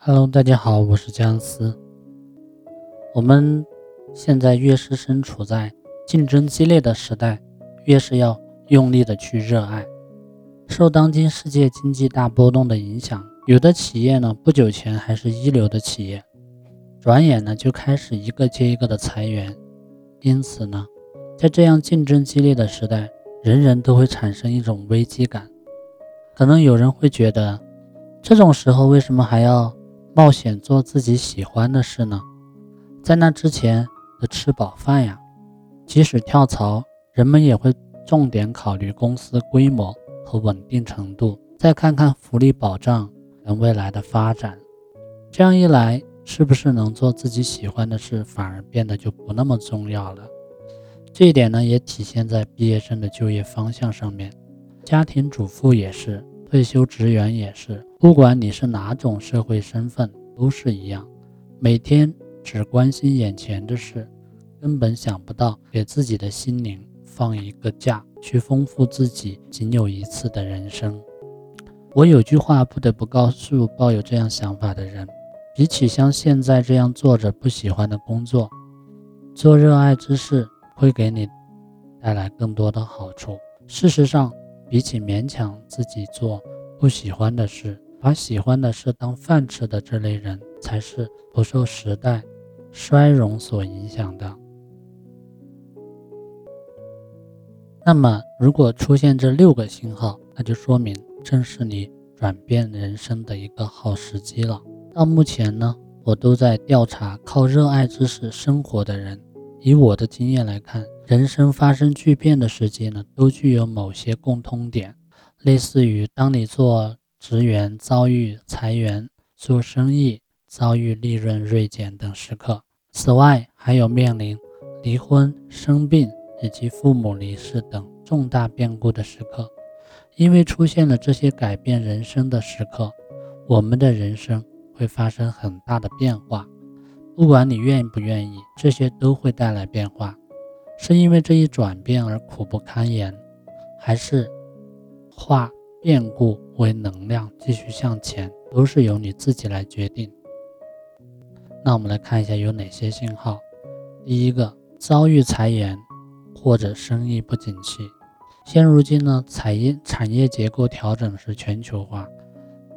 Hello，大家好，我是姜思。我们现在越是身处在竞争激烈的时代，越是要用力的去热爱。受当今世界经济大波动的影响，有的企业呢，不久前还是一流的企业，转眼呢就开始一个接一个的裁员。因此呢，在这样竞争激烈的时代，人人都会产生一种危机感。可能有人会觉得，这种时候为什么还要？冒险做自己喜欢的事呢，在那之前得吃饱饭呀。即使跳槽，人们也会重点考虑公司规模和稳定程度，再看看福利保障跟未来的发展。这样一来，是不是能做自己喜欢的事，反而变得就不那么重要了？这一点呢，也体现在毕业生的就业方向上面。家庭主妇也是。退休职员也是，不管你是哪种社会身份，都是一样，每天只关心眼前的事，根本想不到给自己的心灵放一个假，去丰富自己仅有一次的人生。我有句话不得不告诉抱有这样想法的人：，比起像现在这样做着不喜欢的工作，做热爱之事会给你带来更多的好处。事实上。比起勉强自己做不喜欢的事，把喜欢的事当饭吃的这类人，才是不受时代衰荣所影响的。那么，如果出现这六个信号，那就说明正是你转变人生的一个好时机了。到目前呢，我都在调查靠热爱之事生活的人，以我的经验来看。人生发生巨变的时机呢，都具有某些共通点，类似于当你做职员遭遇裁员、做生意遭遇利润锐减等时刻。此外，还有面临离婚、生病以及父母离世等重大变故的时刻。因为出现了这些改变人生的时刻，我们的人生会发生很大的变化。不管你愿不愿意，这些都会带来变化。是因为这一转变而苦不堪言，还是化变故为能量继续向前，都是由你自己来决定。那我们来看一下有哪些信号。第一个，遭遇裁员或者生意不景气。现如今呢，产业产业结构调整是全球化，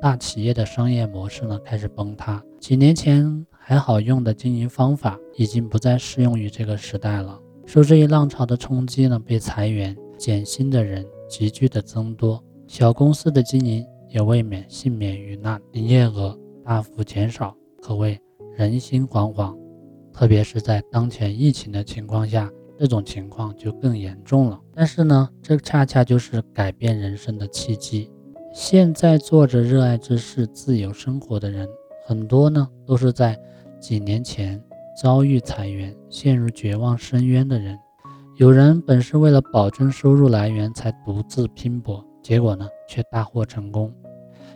大企业的商业模式呢开始崩塌。几年前还好用的经营方法，已经不再适用于这个时代了。受这一浪潮的冲击呢，被裁员减薪的人急剧的增多，小公司的经营也未免幸免于难，营业额大幅减少，可谓人心惶惶。特别是在当前疫情的情况下，这种情况就更严重了。但是呢，这恰恰就是改变人生的契机。现在做着热爱之事、自由生活的人，很多呢都是在几年前。遭遇裁员、陷入绝望深渊的人，有人本是为了保证收入来源才独自拼搏，结果呢却大获成功；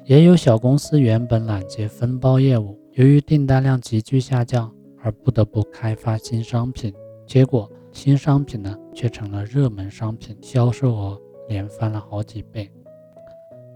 也有小公司原本揽接分包业务，由于订单量急剧下降而不得不开发新商品，结果新商品呢却成了热门商品，销售额连翻了好几倍。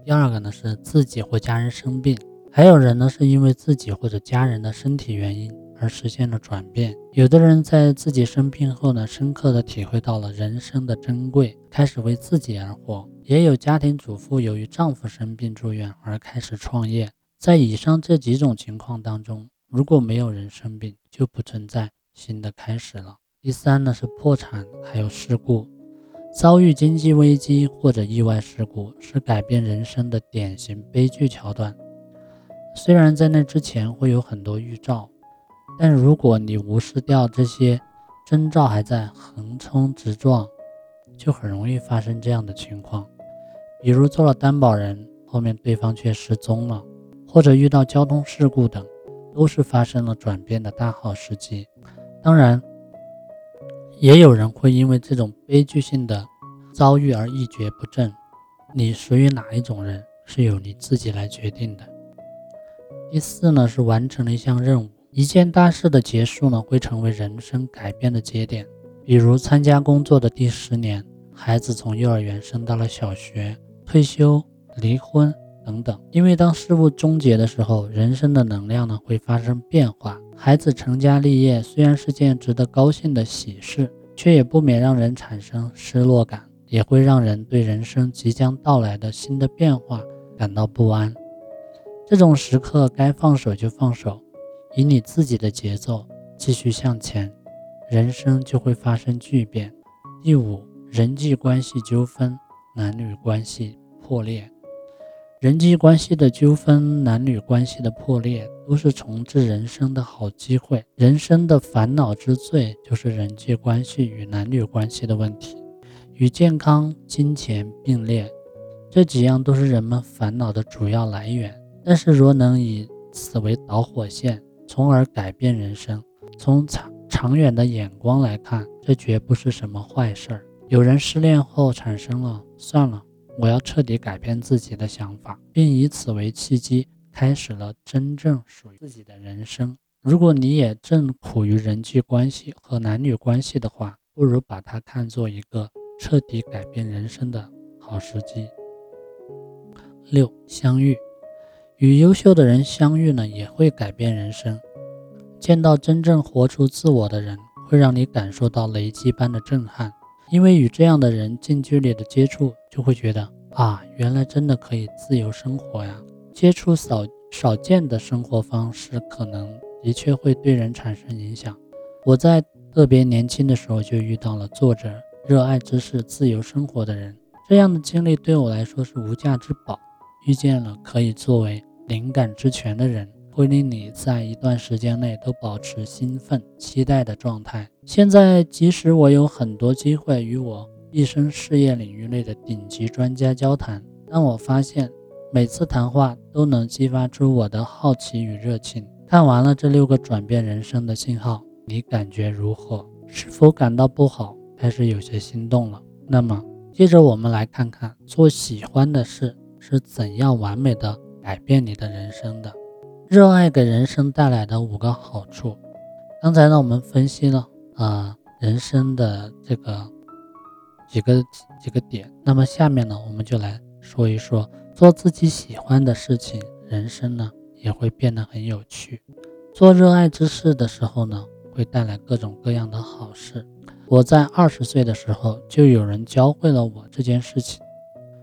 第二个呢是自己或家人生病，还有人呢是因为自己或者家人的身体原因。而实现了转变。有的人在自己生病后呢，深刻的体会到了人生的珍贵，开始为自己而活；也有家庭主妇由于丈夫生病住院而开始创业。在以上这几种情况当中，如果没有人生病，就不存在新的开始了。第三呢是破产，还有事故，遭遇经济危机或者意外事故，是改变人生的典型悲剧桥段。虽然在那之前会有很多预兆。但如果你无视掉这些征兆，还在横冲直撞，就很容易发生这样的情况。比如做了担保人，后面对方却失踪了，或者遇到交通事故等，都是发生了转变的大好时机。当然，也有人会因为这种悲剧性的遭遇而一蹶不振。你属于哪一种人，是由你自己来决定的。第四呢，是完成了一项任务。一件大事的结束呢，会成为人生改变的节点。比如参加工作的第十年，孩子从幼儿园升到了小学，退休、离婚等等。因为当事物终结的时候，人生的能量呢会发生变化。孩子成家立业虽然是件值得高兴的喜事，却也不免让人产生失落感，也会让人对人生即将到来的新的变化感到不安。这种时刻该放手就放手，以你自己的节奏继续向前，人生就会发生巨变。第五，人际关系纠纷，男女关系破裂。人际关系的纠纷，男女关系的破裂，都是重置人生的好机会。人生的烦恼之最，就是人际关系与男女关系的问题，与健康、金钱并列，这几样都是人们烦恼的主要来源。但是，若能以此为导火线，从而改变人生，从长长远的眼光来看，这绝不是什么坏事儿。有人失恋后产生了“算了，我要彻底改变自己”的想法，并以此为契机，开始了真正属于自己的人生。如果你也正苦于人际关系和男女关系的话，不如把它看作一个彻底改变人生的好时机。六相遇。与优秀的人相遇呢，也会改变人生。见到真正活出自我的人，会让你感受到雷击般的震撼。因为与这样的人近距离的接触，就会觉得啊，原来真的可以自由生活呀。接触少少见的生活方式，可能的确会对人产生影响。我在特别年轻的时候就遇到了作者热爱知识、自由生活的人，这样的经历对我来说是无价之宝。遇见了可以作为灵感之泉的人，会令你在一段时间内都保持兴奋、期待的状态。现在，即使我有很多机会与我毕生事业领域内的顶级专家交谈，但我发现每次谈话都能激发出我的好奇与热情。看完了这六个转变人生的信号，你感觉如何？是否感到不好，开始有些心动了？那么，接着我们来看看做喜欢的事是怎样完美的。改变你的人生的热爱给人生带来的五个好处。刚才呢，我们分析了啊人生的这个几个几个点。那么下面呢，我们就来说一说做自己喜欢的事情，人生呢也会变得很有趣。做热爱之事的时候呢，会带来各种各样的好事。我在二十岁的时候，就有人教会了我这件事情，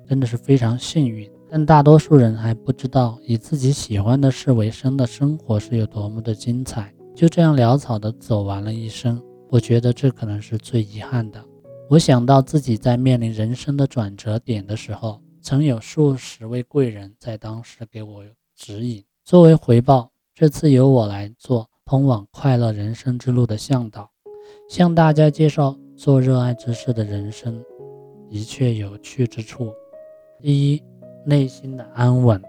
真的是非常幸运。但大多数人还不知道，以自己喜欢的事为生的生活是有多么的精彩。就这样潦草地走完了一生，我觉得这可能是最遗憾的。我想到自己在面临人生的转折点的时候，曾有数十位贵人在当时给我指引。作为回报，这次由我来做通往快乐人生之路的向导，向大家介绍做热爱之事的人生的确有趣之处。第一。内心的安稳。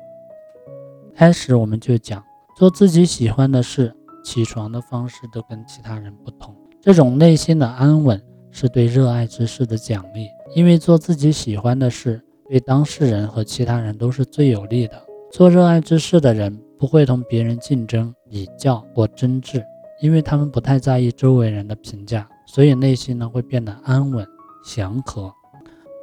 开始我们就讲做自己喜欢的事，起床的方式都跟其他人不同。这种内心的安稳是对热爱之事的奖励，因为做自己喜欢的事对当事人和其他人都是最有利的。做热爱之事的人不会同别人竞争、比较或争执，因为他们不太在意周围人的评价，所以内心呢会变得安稳、祥和。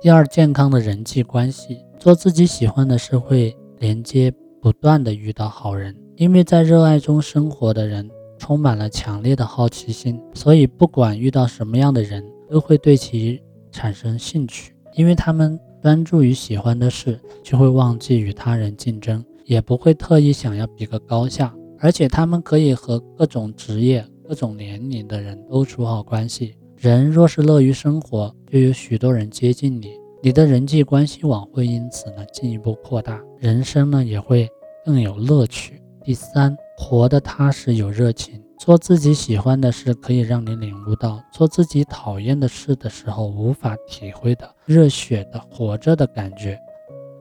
第二，健康的人际关系。做自己喜欢的事会连接不断的遇到好人，因为在热爱中生活的人充满了强烈的好奇心，所以不管遇到什么样的人，都会对其产生兴趣。因为他们专注于喜欢的事，就会忘记与他人竞争，也不会特意想要比个高下。而且他们可以和各种职业、各种年龄的人都处好关系。人若是乐于生活，就有许多人接近你。你的人际关系网会因此呢进一步扩大，人生呢也会更有乐趣。第三，活得踏实有热情，做自己喜欢的事，可以让你领悟到做自己讨厌的事的时候无法体会的热血的活着的感觉。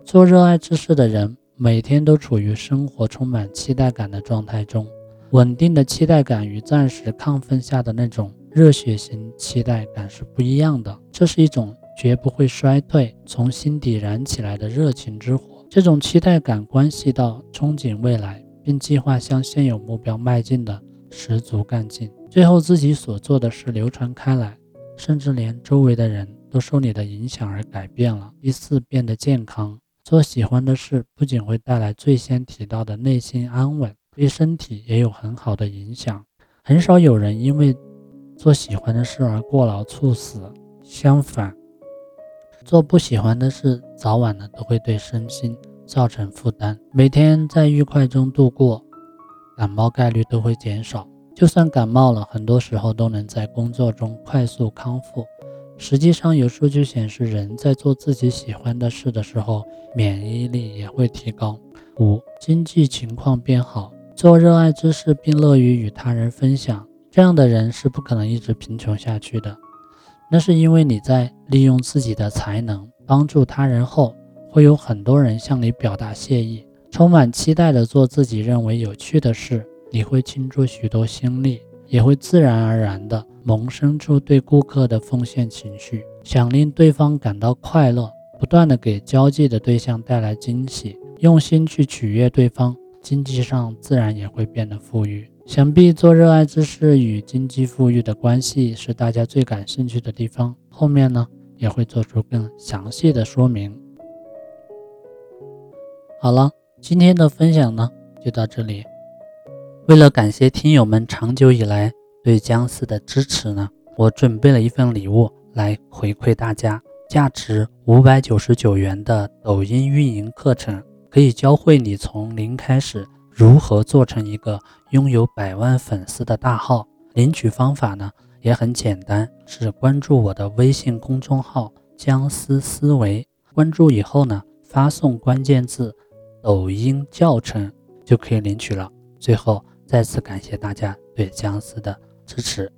做热爱之事的人，每天都处于生活充满期待感的状态中，稳定的期待感与暂时亢奋下的那种热血型期待感是不一样的，这是一种。绝不会衰退，从心底燃起来的热情之火。这种期待感关系到憧憬未来，并计划向现有目标迈进的十足干劲。最后，自己所做的事流传开来，甚至连周围的人都受你的影响而改变了。第四，变得健康。做喜欢的事不仅会带来最先提到的内心安稳，对身体也有很好的影响。很少有人因为做喜欢的事而过劳猝死，相反，做不喜欢的事早晚呢都会对身心造成负担。每天在愉快中度过，感冒概率都会减少。就算感冒了，很多时候都能在工作中快速康复。实际上，有数据显示，人在做自己喜欢的事的时候，免疫力也会提高。五、经济情况变好，做热爱之事并乐于与他人分享，这样的人是不可能一直贫穷下去的。那是因为你在利用自己的才能帮助他人后，会有很多人向你表达谢意，充满期待的做自己认为有趣的事。你会倾注许多心力，也会自然而然地萌生出对顾客的奉献情绪，想令对方感到快乐，不断地给交际的对象带来惊喜，用心去取悦对方，经济上自然也会变得富裕。想必做热爱之事与经济富裕的关系是大家最感兴趣的地方，后面呢也会做出更详细的说明。好了，今天的分享呢就到这里。为了感谢听友们长久以来对姜思的支持呢，我准备了一份礼物来回馈大家，价值五百九十九元的抖音运营课程，可以教会你从零开始如何做成一个拥有百万粉丝的大号。领取方法呢也很简单，是关注我的微信公众号“僵尸思维”，关注以后呢发送关键字“抖音教程”就可以领取了。最后。再次感谢大家对僵尸的支持。